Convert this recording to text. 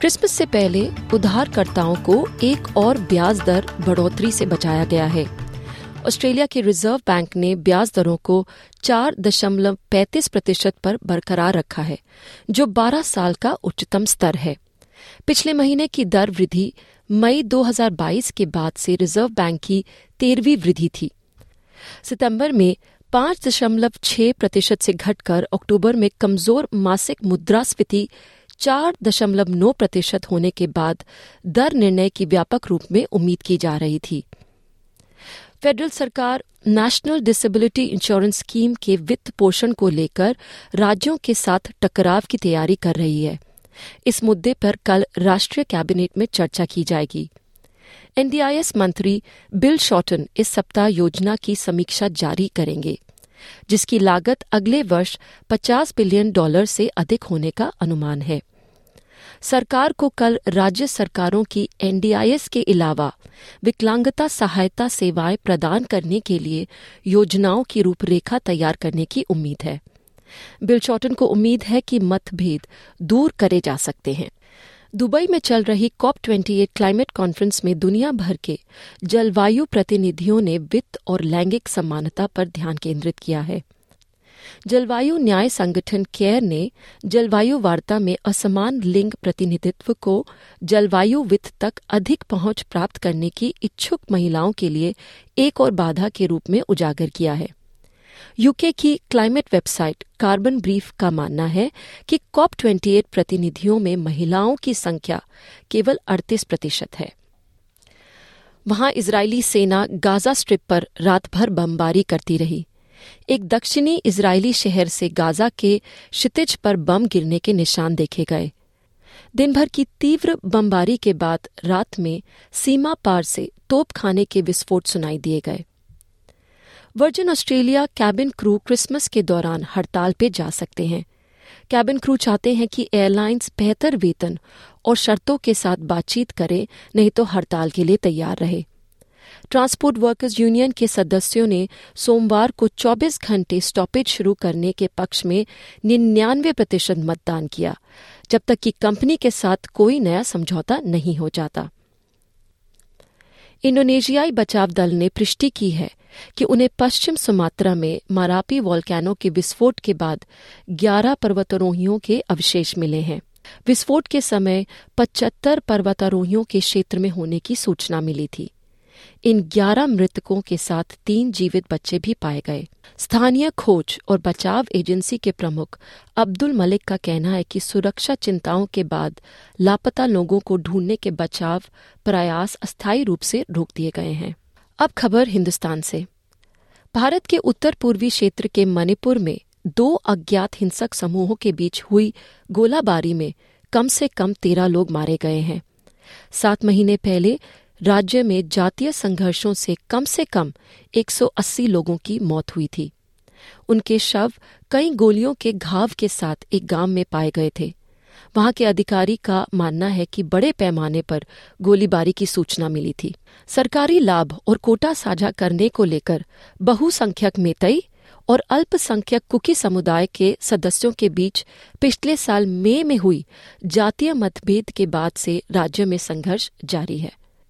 Christmas से पहले उधारकर्ताओं को एक और ब्याज दर बढ़ोतरी से बचाया गया है। ऑस्ट्रेलिया के रिज़र्व बैंक ने ब्याज दरों को चार दशमलव पैंतीस प्रतिशत पर बरकरार रखा है, जो 12 साल का उच्चतम स्तर है। पिछले महीने की दर वृद्धि मई 2022 के बाद से रिज़र्व बैंक की तेरहवीं वृद्धि थी। सितंबर में पाँच दशमलव छह प्रतिशत से घटकर अक्टूबर में कमज़ोर मासिक मुद्रास्फीति चार दशमलव नौ प्रतिशत होने के बाद दर निर्णय की व्यापक रूप में उम्मीद की जा रही थी। फेडरल सरकार नेशनल डिसेबिलिटी इंश्योरेंस स्कीम के वित्त पोषण को लेकर राज्यों के साथ टकराव की तैयारी कर रही है। इस मुद्दे पर कल राष्ट्रीय कैबिनेट में चर्चा की जाएगी। एनडीआईएस मंत्री बिल शॉटन इस सप्ताह योजना की समीक्षा जारी करेंगे, जिसकी लागत अगले वर्ष 50 बिलियन डॉलर से अधिक होने का अनुमान है। सरकार को कल राज्य सरकारों की एनडीआईएस के अलावा विकलांगता सहायता सेवाएँ प्रदान करने के लिए योजनाओं की रूपरेखा तैयार करने की उम्मीद है। बिल चौटन को उम्मीद है कि मतभेद दूर करे जा सकते हैं। दुबई में चल रही कॉप 28 क्लाइमेट कॉन्फ्रेंस में दुनिया भर के जलवायु प्रतिनिधियों ने वित्त और लैंगिक समानता पर ध्यान केंद्रित किया है। जलवायु न्याय संगठन केयर ने जलवायु वार्ता में असमान लिंग प्रतिनिधित्व को जलवायु वित्त तक अधिक पहुँच प्राप्त करने की इच्छुक महिलाओं के लिए एक और बाधा के रूप में उजागर किया है। यूके की क्लाइमेट वेबसाइट कार्बन ब्रीफ का मानना है कि कॉप 28 प्रतिनिधियों में महिलाओं की संख्या केवल 38 प्रतिशत है। वहाँ इजरायली सेना गाजा स्ट्रिप पर रात भर बमबारी करती रही। एक दक्षिणी इजरायली शहर से गाजा के क्षितिज पर बम गिरने के निशान देखे गए। दिन भर की तीव्र बमबारी के बाद रात में सीमा पार से तोप खाने के विस्फोट सुनाई दिए गए। Virgin Australia cabin crew Christmas के दौरान हड़ताल पे जा सकते हैं। कैबिन क्रू चाहते हैं कि एयरलाइंस बेहतर वेतन और शर्तों के साथ बातचीत करें, नहीं तो हड़ताल के लिए तैयार रहे। ट्रांसपोर्ट वर्कर्स यूनियन के सदस्यों ने सोमवार को 24 घंटे स्टॉपेज शुरू करने के पक्ष में निन्यानवे प्रतिशत मतदान किया, जब तक कि कंपनी के साथ कोई नया समझौता नहीं हो जाता। इंडोनेशियाई बचाव दल ने पुष्टि की है कि उन्हें पश्चिम सुमात्रा में मारापी वॉल्केनो के विस्फोट के बाद 11 पर्वतारोहियों के अवशेष मिले हैं। विस्फोट के समय 75 पर्वतारोहियों के क्षेत्र में होने की सूचना मिली थी। इन 11 मृतकों के साथ तीन जीवित बच्चे भी पाए गए। स्थानीय खोज और बचाव एजेंसी के प्रमुख अब्दुल मलिक का कहना है कि सुरक्षा चिंताओं के बाद लापता लोगों को ढूँढने के बचाव प्रयास अस्थायी रूप से रोक दिए गए हैं। अब खबर हिंदुस्तान से। भारत के उत्तर पूर्वी क्षेत्र के मणिपुर में दो अज्ञात हिंसक समूहों के बीच हुई गोलाबारी में कम से कम तेरह लोग मारे गए हैं। सात महीने पहले राज्य में जातीय संघर्षों से कम से कम 180 लोगों की मौत हुई थी। उनके शव कई गोलियों के घाव के साथ एक गाँव में पाए गए थे। वहाँ के अधिकारी का मानना है कि बड़े पैमाने पर गोलीबारी की सूचना मिली थी। सरकारी लाभ और कोटा साझा करने को लेकर बहुसंख्यक मेतई और अल्पसंख्यक कुकी समुदाय के सदस्यों के बीच पिछले साल मई में में हुई जातीय मतभेद के बाद से राज्य में संघर्ष जारी है।